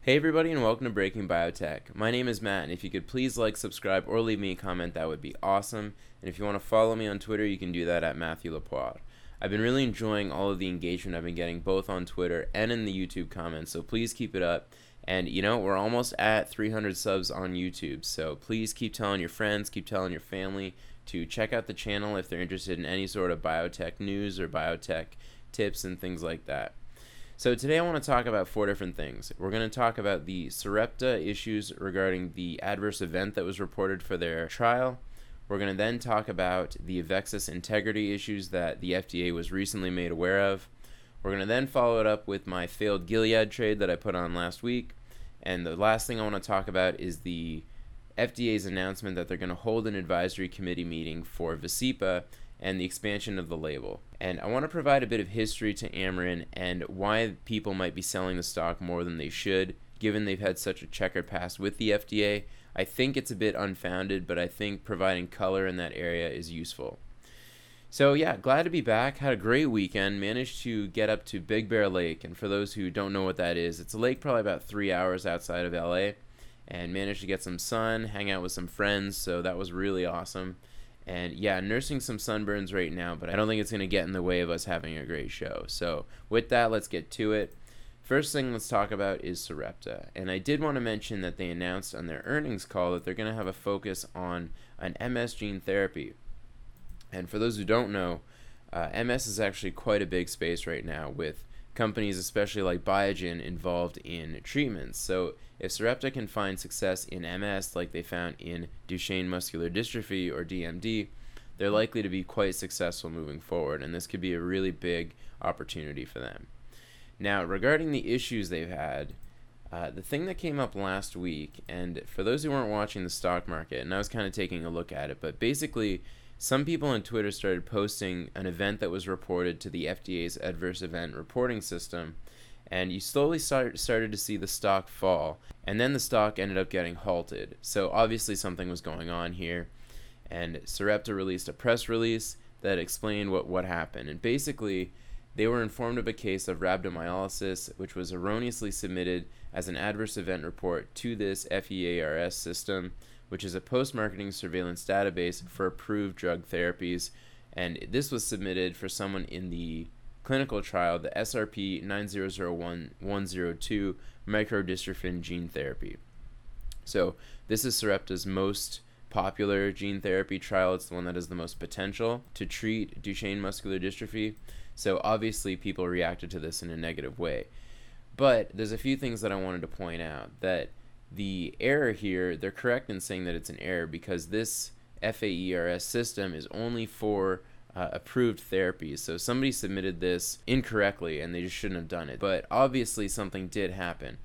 Hey everybody and welcome to Breaking Biotech. My name is Matt and if you could please like, subscribe, or leave me a comment that would be awesome. And if you want to follow me on Twitter you can do that at Matthew Lapoire. I've been really enjoying all of the engagement I've been getting both on Twitter and in the YouTube comments, so please keep it up. And you know, we're almost at 300 subs on YouTube, so please keep telling your friends, keep telling your family to check out the channel if they're interested in any sort of biotech news or biotech tips and things like that. So today I want to talk about four different things. We're going to talk about the Sarepta issues regarding the adverse event that was reported for their trial. We're going to then talk about the Avexis integrity issues that the FDA was recently made aware of. We're going to then follow it up with my failed Gilead trade that I put on last week. And the last thing I want to talk about is the FDA's announcement that they're going to hold an advisory committee meeting for Vascepa and the expansion of the label. And I want to provide a bit of history to Amarin and why people might be selling the stock more than they should, given they've had such a checkered past with the FDA. I think it's a bit unfounded, but I think providing color in that area is useful. So, yeah, glad to be back. Had a great weekend. Managed to get up to Big Bear Lake. And for those who don't know what that is, it's a lake probably about three hours outside of LA. And managed to get some sun, hang out with some friends. So, that was really awesome. And yeah, nursing some sunburns right now, but I don't think it's going to get in the way of us having a great show. So, with that, let's get to it. First thing let's talk about is Sarepta. And I did want to mention that they announced on their earnings call that they're going to have a focus on an MS gene therapy. And for those who don't know, uh, MS is actually quite a big space right now with companies, especially like Biogen, involved in treatments. So if Sarepta can find success in MS like they found in Duchenne muscular dystrophy or DMD, they're likely to be quite successful moving forward, and this could be a really big opportunity for them. Now, regarding the issues they've had, uh, the thing that came up last week, and for those who weren't watching the stock market, and I was kind of taking a look at it, but basically, some people on Twitter started posting an event that was reported to the FDA's adverse event reporting system, and you slowly start, started to see the stock fall, and then the stock ended up getting halted. So obviously something was going on here, and Sarepta released a press release that explained what, what happened. And basically, they were informed of a case of rhabdomyolysis, which was erroneously submitted as an adverse event report to this FAERS system, which is a post marketing surveillance database for approved drug therapies. And this was submitted for someone in the clinical trial, the SRP 9001102 microdystrophin gene therapy. So, this is Sarepta's most popular gene therapy trial. It's the one that has the most potential to treat Duchenne muscular dystrophy. So, obviously, people reacted to this in a negative way. But there's a few things that I wanted to point out that the error here, they're correct in saying that it's an error because this FAERS system is only for uh, approved therapies. So somebody submitted this incorrectly and they just shouldn't have done it. But obviously, something did happen.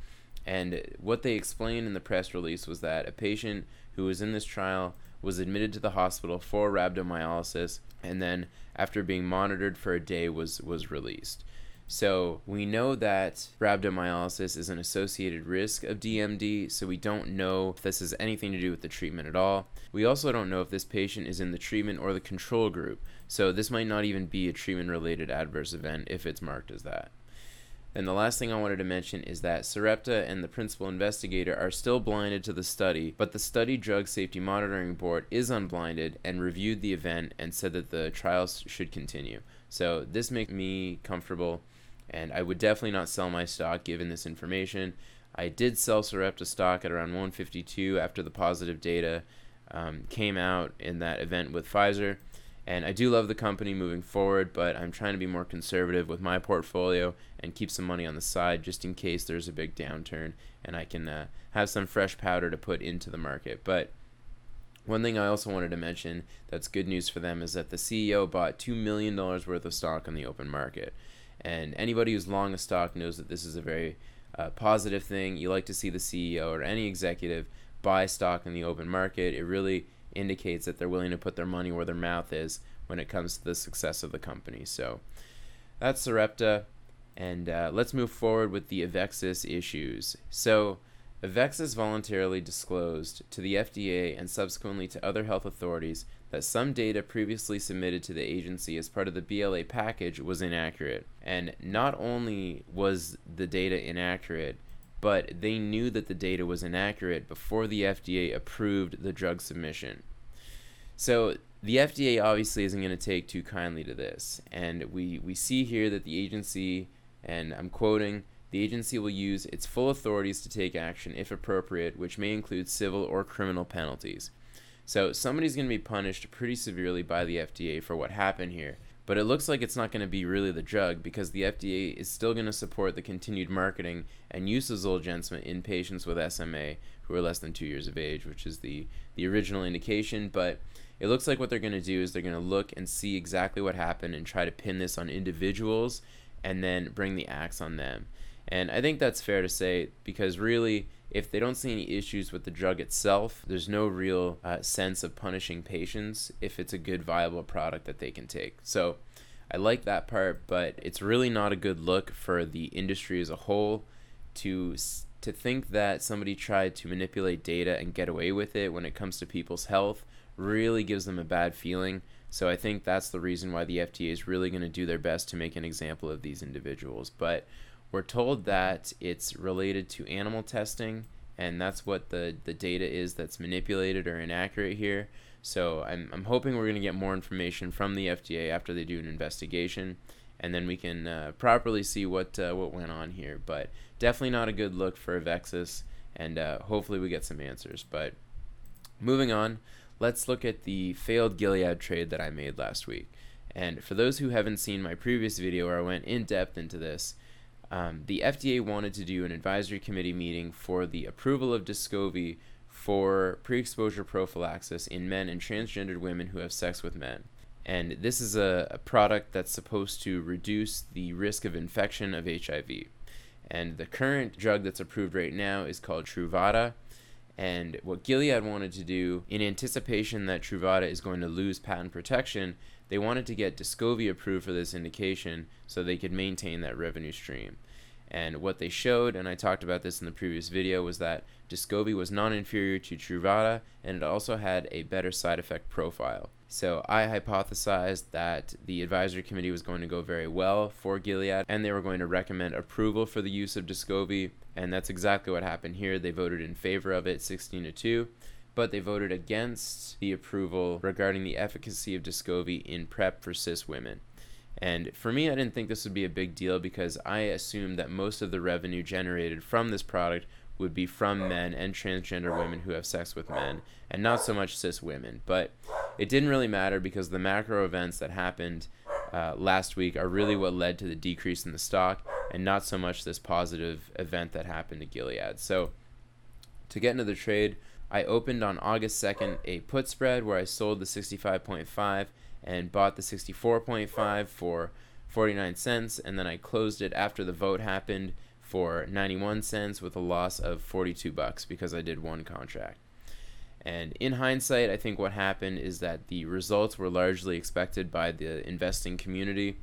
And what they explained in the press release was that a patient who was in this trial was admitted to the hospital for rhabdomyolysis and then after being monitored for a day was was released. So we know that rhabdomyolysis is an associated risk of DMD, so we don't know if this has anything to do with the treatment at all. We also don't know if this patient is in the treatment or the control group, so this might not even be a treatment related adverse event if it's marked as that. And the last thing I wanted to mention is that Sarepta and the principal investigator are still blinded to the study, but the Study Drug Safety Monitoring Board is unblinded and reviewed the event and said that the trials should continue. So this makes me comfortable and I would definitely not sell my stock given this information. I did sell Sarepta stock at around 152 after the positive data um, came out in that event with Pfizer. And I do love the company moving forward, but I'm trying to be more conservative with my portfolio and keep some money on the side just in case there's a big downturn and I can uh, have some fresh powder to put into the market. But one thing I also wanted to mention that's good news for them is that the CEO bought $2 million worth of stock on the open market. And anybody who's long a stock knows that this is a very uh, positive thing. You like to see the CEO or any executive buy stock in the open market. It really indicates that they're willing to put their money where their mouth is when it comes to the success of the company. So that's Sarepta. And uh, let's move forward with the Avexis issues. So, Avexis voluntarily disclosed to the FDA and subsequently to other health authorities that some data previously submitted to the agency as part of the BLA package was inaccurate. And not only was the data inaccurate, but they knew that the data was inaccurate before the FDA approved the drug submission. So the FDA obviously isn't going to take too kindly to this, and we, we see here that the agency, and I'm quoting, the agency will use its full authorities to take action if appropriate, which may include civil or criminal penalties. So somebody's going to be punished pretty severely by the FDA for what happened here. But it looks like it's not going to be really the drug because the FDA is still going to support the continued marketing and use of Zolgensma in patients with SMA who are less than two years of age, which is the, the original indication. But it looks like what they're going to do is they're going to look and see exactly what happened and try to pin this on individuals and then bring the axe on them. And I think that's fair to say because really, if they don't see any issues with the drug itself, there's no real uh, sense of punishing patients if it's a good, viable product that they can take. So I like that part, but it's really not a good look for the industry as a whole to to think that somebody tried to manipulate data and get away with it when it comes to people's health really gives them a bad feeling. So I think that's the reason why the FDA is really going to do their best to make an example of these individuals. But we're told that it's related to animal testing, and that's what the, the data is that's manipulated or inaccurate here. So I'm, I'm hoping we're going to get more information from the FDA after they do an investigation, and then we can uh, properly see what uh, what went on here. But definitely not a good look for Avexis, and uh, hopefully we get some answers. But moving on, let's look at the failed Gilead trade that I made last week. And for those who haven't seen my previous video where I went in depth into this, um, the FDA wanted to do an advisory committee meeting for the approval of Descovy for pre exposure prophylaxis in men and transgendered women who have sex with men. And this is a, a product that's supposed to reduce the risk of infection of HIV. And the current drug that's approved right now is called Truvada. And what Gilead wanted to do, in anticipation that Truvada is going to lose patent protection, they wanted to get Descovy approved for this indication so they could maintain that revenue stream. And what they showed, and I talked about this in the previous video, was that Descovy was non-inferior to Truvada, and it also had a better side effect profile. So I hypothesized that the advisory committee was going to go very well for Gilead, and they were going to recommend approval for the use of Descovy, and that's exactly what happened here. They voted in favor of it, 16 to 2 but they voted against the approval regarding the efficacy of Descovy in PrEP for cis women. And for me, I didn't think this would be a big deal because I assumed that most of the revenue generated from this product would be from men and transgender women who have sex with men, and not so much cis women. But it didn't really matter because the macro events that happened uh, last week are really what led to the decrease in the stock, and not so much this positive event that happened to Gilead. So, to get into the trade, I opened on August 2nd a put spread where I sold the 65.5 and bought the 64.5 for 49 cents, and then I closed it after the vote happened for 91 cents with a loss of 42 bucks because I did one contract. And in hindsight, I think what happened is that the results were largely expected by the investing community.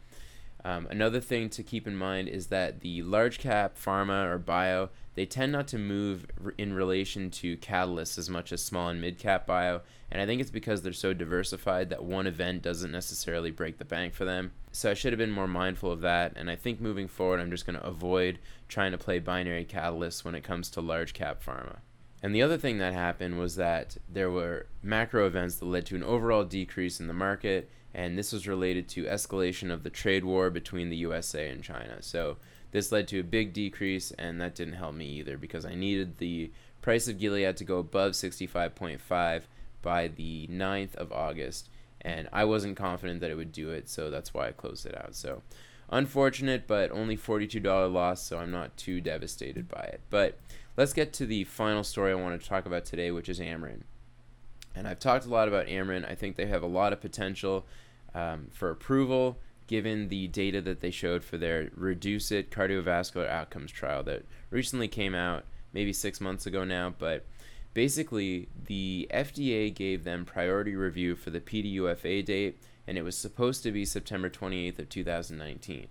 Um, another thing to keep in mind is that the large cap pharma or bio they tend not to move in relation to catalysts as much as small and mid cap bio, and I think it's because they're so diversified that one event doesn't necessarily break the bank for them. So I should have been more mindful of that, and I think moving forward, I'm just going to avoid trying to play binary catalysts when it comes to large cap pharma. And the other thing that happened was that there were macro events that led to an overall decrease in the market and this was related to escalation of the trade war between the USA and China. So this led to a big decrease, and that didn't help me either because I needed the price of Gilead to go above 65.5 by the 9th of August, and I wasn't confident that it would do it, so that's why I closed it out. So unfortunate, but only $42 loss, so I'm not too devastated by it. But let's get to the final story I want to talk about today, which is Amarin. And I've talked a lot about Amarin. I think they have a lot of potential um, for approval given the data that they showed for their Reduce It cardiovascular outcomes trial that recently came out, maybe six months ago now. But basically, the FDA gave them priority review for the PDUFA date, and it was supposed to be September 28th of 2019.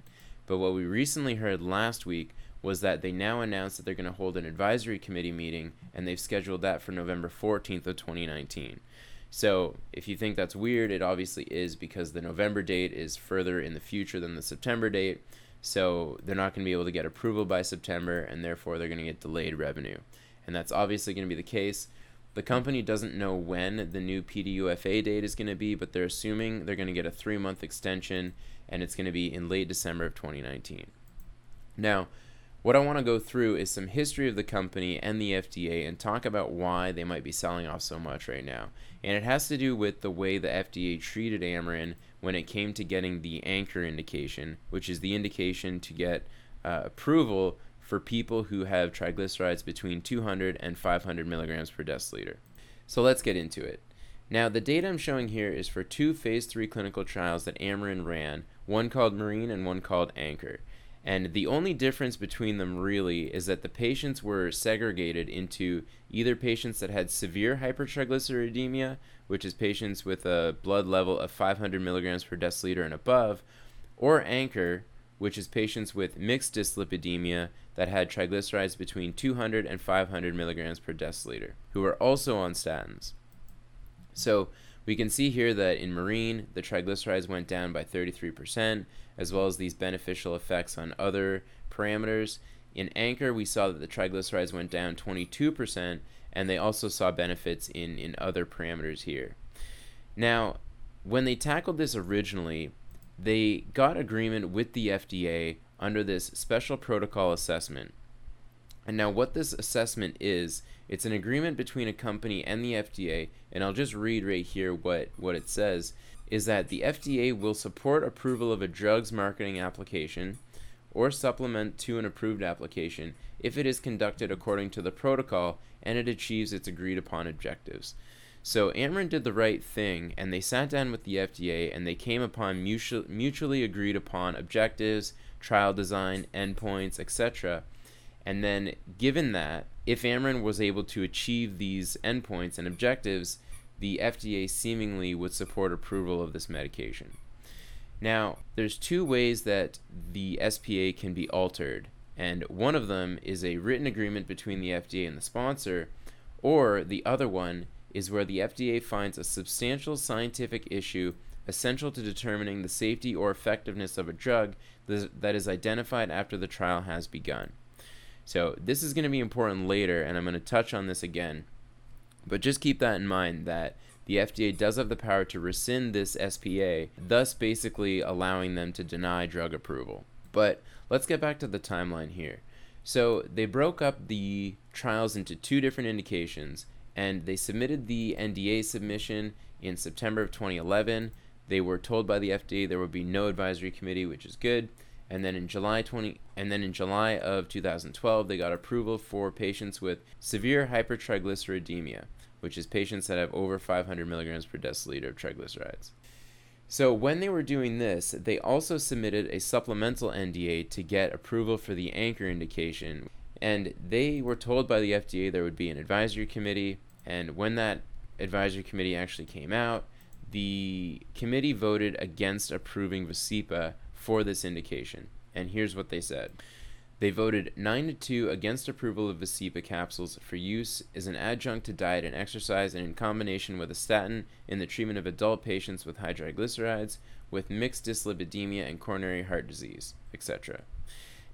But what we recently heard last week was that they now announced that they're going to hold an advisory committee meeting, and they've scheduled that for November 14th of 2019. So if you think that's weird, it obviously is because the November date is further in the future than the September date. So they're not going to be able to get approval by September, and therefore they're going to get delayed revenue. And that's obviously going to be the case. The company doesn't know when the new PDUFA date is going to be, but they're assuming they're going to get a three month extension, and it's going to be in late December of 2019. Now, what I want to go through is some history of the company and the FDA and talk about why they might be selling off so much right now. And it has to do with the way the FDA treated Amarin when it came to getting the anchor indication, which is the indication to get uh, approval for people who have triglycerides between 200 and 500 milligrams per deciliter. So let's get into it. Now, the data I'm showing here is for two phase 3 clinical trials that Amarin ran, one called Marine and one called Anchor. And the only difference between them really is that the patients were segregated into either patients that had severe hypertriglyceridemia, which is patients with a blood level of 500 milligrams per deciliter and above, or Anchor, which is patients with mixed dyslipidemia that had triglycerides between 200 and 500 milligrams per deciliter, who were also on statins. So we can see here that in Marine, the triglycerides went down by 33%, as well as these beneficial effects on other parameters. In Anchor, we saw that the triglycerides went down 22%, and they also saw benefits in, in other parameters here. Now, when they tackled this originally, they got agreement with the FDA under this special protocol assessment. And now, what this assessment is, it's an agreement between a company and the FDA, and I'll just read right here what, what it says is that the FDA will support approval of a drug's marketing application or supplement to an approved application if it is conducted according to the protocol and it achieves its agreed upon objectives. So Amarin did the right thing and they sat down with the FDA and they came upon mutual, mutually agreed upon objectives, trial design, endpoints, etc. And then given that if Amarin was able to achieve these endpoints and objectives, the FDA seemingly would support approval of this medication. Now, there's two ways that the SPA can be altered, and one of them is a written agreement between the FDA and the sponsor, or the other one is where the FDA finds a substantial scientific issue essential to determining the safety or effectiveness of a drug that is identified after the trial has begun. So, this is going to be important later, and I'm going to touch on this again but just keep that in mind that the FDA does have the power to rescind this SPA, thus basically allowing them to deny drug approval. But let's get back to the timeline here. So they broke up the trials into two different indications, and they submitted the NDA submission in September of 2011. They were told by the FDA there would be no advisory committee, which is good. And then in July 20 and then in July of 2012, they got approval for patients with severe hypertriglyceridemia which is patients that have over 500 milligrams per deciliter of triglycerides. So, when they were doing this, they also submitted a supplemental NDA to get approval for the anchor indication. And they were told by the FDA there would be an advisory committee. And when that advisory committee actually came out, the committee voted against approving Vascepa for this indication. And here's what they said they voted 9 to 2 against approval of Vascepa capsules for use as an adjunct to diet and exercise and in combination with a statin in the treatment of adult patients with high triglycerides, with mixed dyslipidemia and coronary heart disease, etc.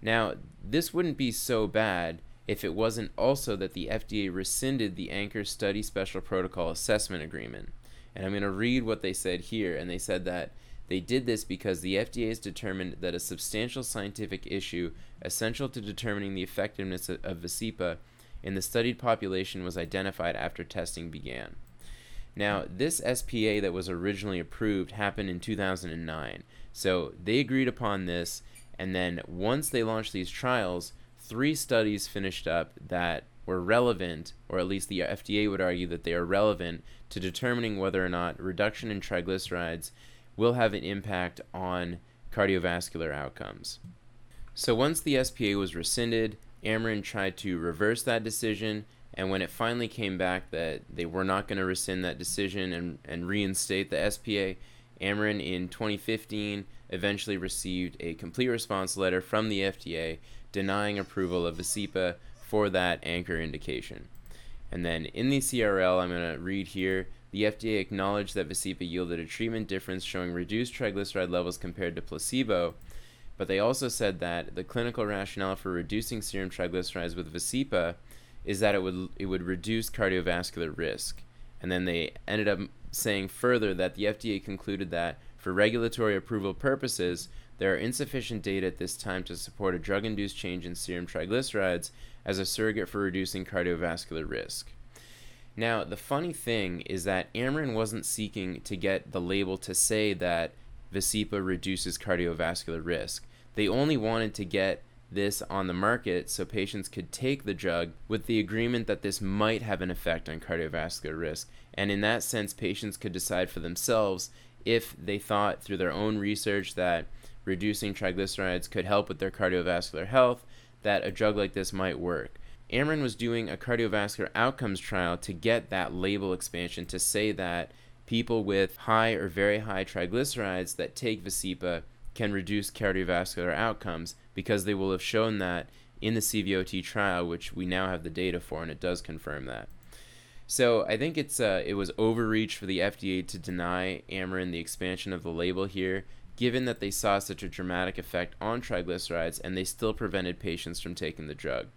Now, this wouldn't be so bad if it wasn't also that the FDA rescinded the Anchor Study Special Protocol Assessment Agreement. And I'm going to read what they said here, and they said that they did this because the FDA has determined that a substantial scientific issue essential to determining the effectiveness of, Vascepa in the studied population was identified after testing began. Now, this SPA that was originally approved happened in 2009. So they agreed upon this, and then once they launched these trials, three studies finished up that were relevant, or at least the FDA would argue that they are relevant to determining whether or not reduction in triglycerides will have an impact on cardiovascular outcomes. So once the SPA was rescinded, Amarin tried to reverse that decision, and when it finally came back that they were not going to rescind that decision and, and reinstate the SPA, Amarin in 2015 eventually received a complete response letter from the FDA denying approval of Vascepa for that anchor indication. And then in the CRL, I'm going to read here the FDA acknowledged that Vascepa yielded a treatment difference showing reduced triglyceride levels compared to placebo, but they also said that the clinical rationale for reducing serum triglycerides with Vascepa is that it would it would reduce cardiovascular risk. And then they ended up saying further that the FDA concluded that for regulatory approval purposes, there are insufficient data at this time to support a drug induced change in serum triglycerides as a surrogate for reducing cardiovascular risk. Now, the funny thing is that Amarin wasn't seeking to get the label to say that Vascepa reduces cardiovascular risk. They only wanted to get this on the market so patients could take the drug with the agreement that this might have an effect on cardiovascular risk. And in that sense, patients could decide for themselves if they thought through their own research that reducing triglycerides could help with their cardiovascular health, that a drug like this might work. Amarin was doing a cardiovascular outcomes trial to get that label expansion to say that people with high or very high triglycerides that take Vascepa can reduce cardiovascular outcomes because they will have shown that in the CVOT trial, which we now have the data for, and it does confirm that. So I think it's uh, it was overreach for the FDA to deny Amarin the expansion of the label here, given that they saw such a dramatic effect on triglycerides and they still prevented patients from taking the drug.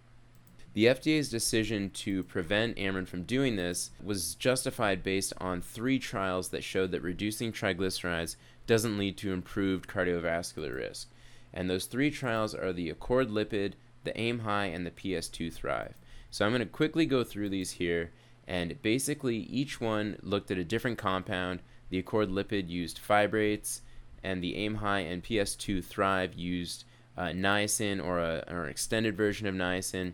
The FDA's decision to prevent Amarin from doing this was justified based on three trials that showed that reducing triglycerides doesn't lead to improved cardiovascular risk. And those three trials are the Accord Lipid, the AIM High, and the PS2 Thrive. So I'm going to quickly go through these here. And basically, each one looked at a different compound. The Accord Lipid used fibrates, and the AIM High and PS2 Thrive used uh, niacin or, a, or an extended version of niacin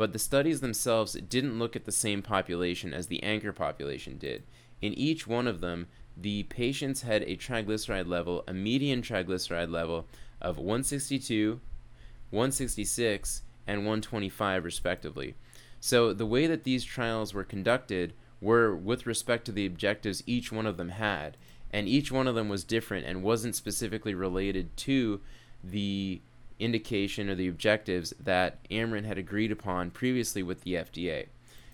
but the studies themselves didn't look at the same population as the anchor population did. In each one of them, the patients had a triglyceride level, a median triglyceride level of 162, 166, and 125, respectively. So the way that these trials were conducted were with respect to the objectives each one of them had, and each one of them was different and wasn't specifically related to the indication or the objectives that Amarin had agreed upon previously with the FDA.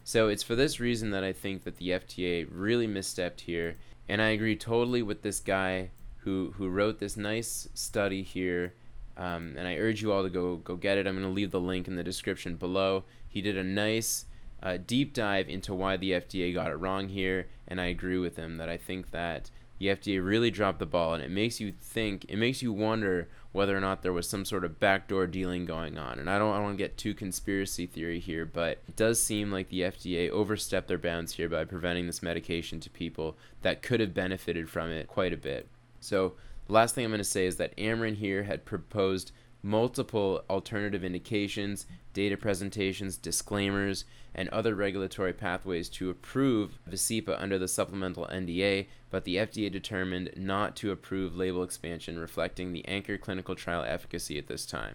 So it's for this reason that I think that the FDA really misstepped here, and I agree totally with this guy who who wrote this nice study here. Um, and I urge you all to go go get it. I'm going to leave the link in the description below. He did a nice uh, deep dive into why the FDA got it wrong here, and I agree with him that I think that the FDA really dropped the ball, and it makes you think, it makes you wonder whether or not there was some sort of backdoor dealing going on. And I don't, I don't want to get too conspiracy theory here, but it does seem like the FDA overstepped their bounds here by preventing this medication to people that could have benefited from it quite a bit. So, the last thing I'm going to say is that Amarin here had proposed multiple alternative indications, data presentations, disclaimers, and other regulatory pathways to approve Vascepa under the supplemental NDA, but the FDA determined not to approve label expansion reflecting the anchor clinical trial efficacy at this time.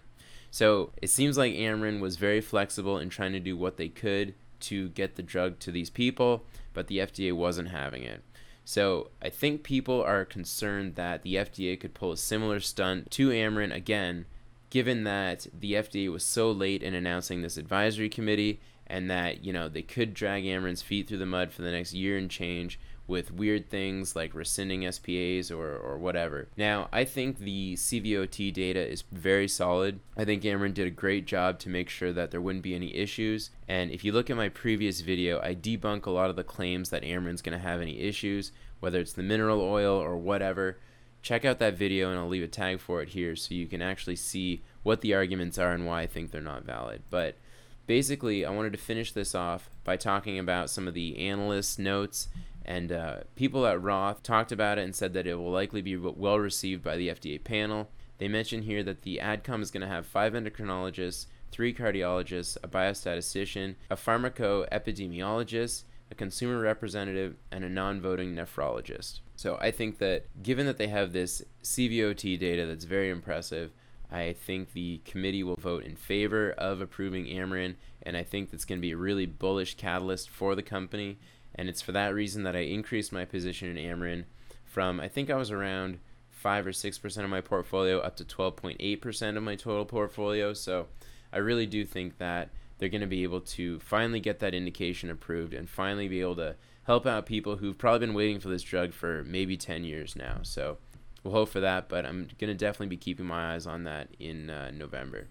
So it seems like Amarin was very flexible in trying to do what they could to get the drug to these people, but the FDA wasn't having it. So I think people are concerned that the FDA could pull a similar stunt to Amarin again given that the FDA was so late in announcing this advisory committee and that, you know, they could drag Amarin's feet through the mud for the next year and change with weird things like rescinding SPAs or, or whatever. Now, I think the CVOT data is very solid. I think Amarin did a great job to make sure that there wouldn't be any issues. And if you look at my previous video, I debunk a lot of the claims that Amarin's going to have any issues, whether it's the mineral oil or whatever check out that video and I'll leave a tag for it here so you can actually see what the arguments are and why I think they're not valid. But basically, I wanted to finish this off by talking about some of the analyst notes. And uh, people at Roth talked about it and said that it will likely be well received by the FDA panel. They mention here that the AdCom is going to have five endocrinologists, three cardiologists, a biostatistician, a pharmacoepidemiologist, a consumer representative, and a non voting nephrologist. So I think that given that they have this CVOT data that's very impressive, I think the committee will vote in favor of approving Amarin, and I think that's going to be a really bullish catalyst for the company. And it's for that reason that I increased my position in Amarin from I think I was around five or six percent of my portfolio up to 12.8 percent of my total portfolio. So I really do think that they're going to be able to finally get that indication approved and finally be able to help out people who've probably been waiting for this drug for maybe 10 years now. So we'll hope for that, but I'm going to definitely be keeping my eyes on that in uh, November.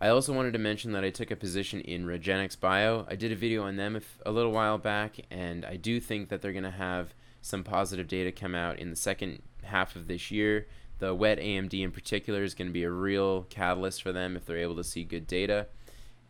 I also wanted to mention that I took a position in REGENXBIO. I did a video on them a little while back, and I do think that they're going to have some positive data come out in the second half of this year. The wet AMD in particular is going to be a real catalyst for them if they're able to see good data.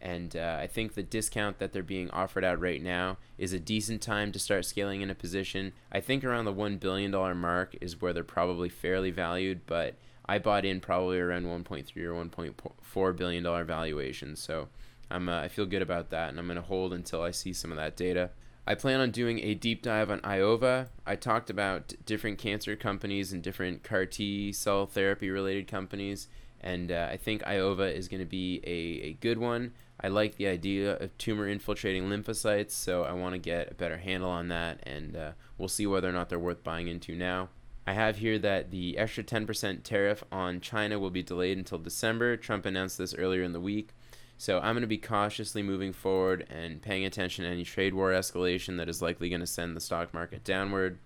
And uh, I think the discount that they're being offered out right now is a decent time to start scaling in a position. I think around the $1 billion mark is where they're probably fairly valued, but I bought in probably around 1.3 or 1.4 billion dollar valuation. So I'm uh, I feel good about that, and I'm to hold until I see some of that data. I plan on doing a deep dive on Iova. I talked about different cancer companies and different CAR T cell therapy related companies, and uh, I think Iova is going to be a, a good one. I like the idea of tumor infiltrating lymphocytes, so I want to get a better handle on that, and uh, we'll see whether or not they're worth buying into now. I have here that the extra 10% tariff on China will be delayed until December. Trump announced this earlier in the week. So I'm going to be cautiously moving forward and paying attention to any trade war escalation that is likely going to send the stock market downward.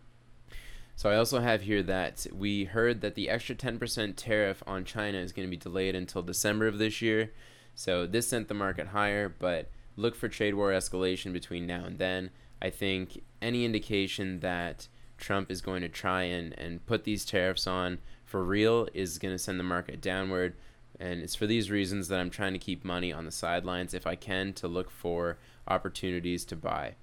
So I also have here that we heard that the extra 10% tariff on China is going to be delayed until December of this year. So this sent the market higher, but look for trade war escalation between now and then. I think any indication that Trump is going to try and, and put these tariffs on for real is going to send the market downward. And it's for these reasons that I'm trying to keep money on the sidelines if I can to look for opportunities to buy.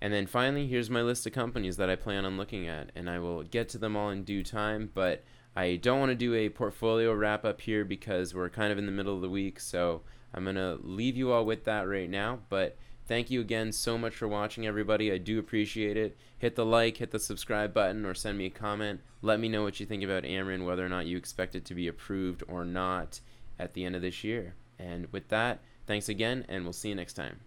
And then finally, here's my list of companies that I plan on looking at, and I will get to them all in due time. But I don't want to do a portfolio wrap up here because we're kind of in the middle of the week, so I'm going to leave you all with that right now. But thank you again so much for watching, everybody. I do appreciate it. Hit the like, hit the subscribe button, or send me a comment. Let me know what you think about Amarin, whether or not you expect it to be approved or not at the end of this year. And with that, thanks again, and we'll see you next time.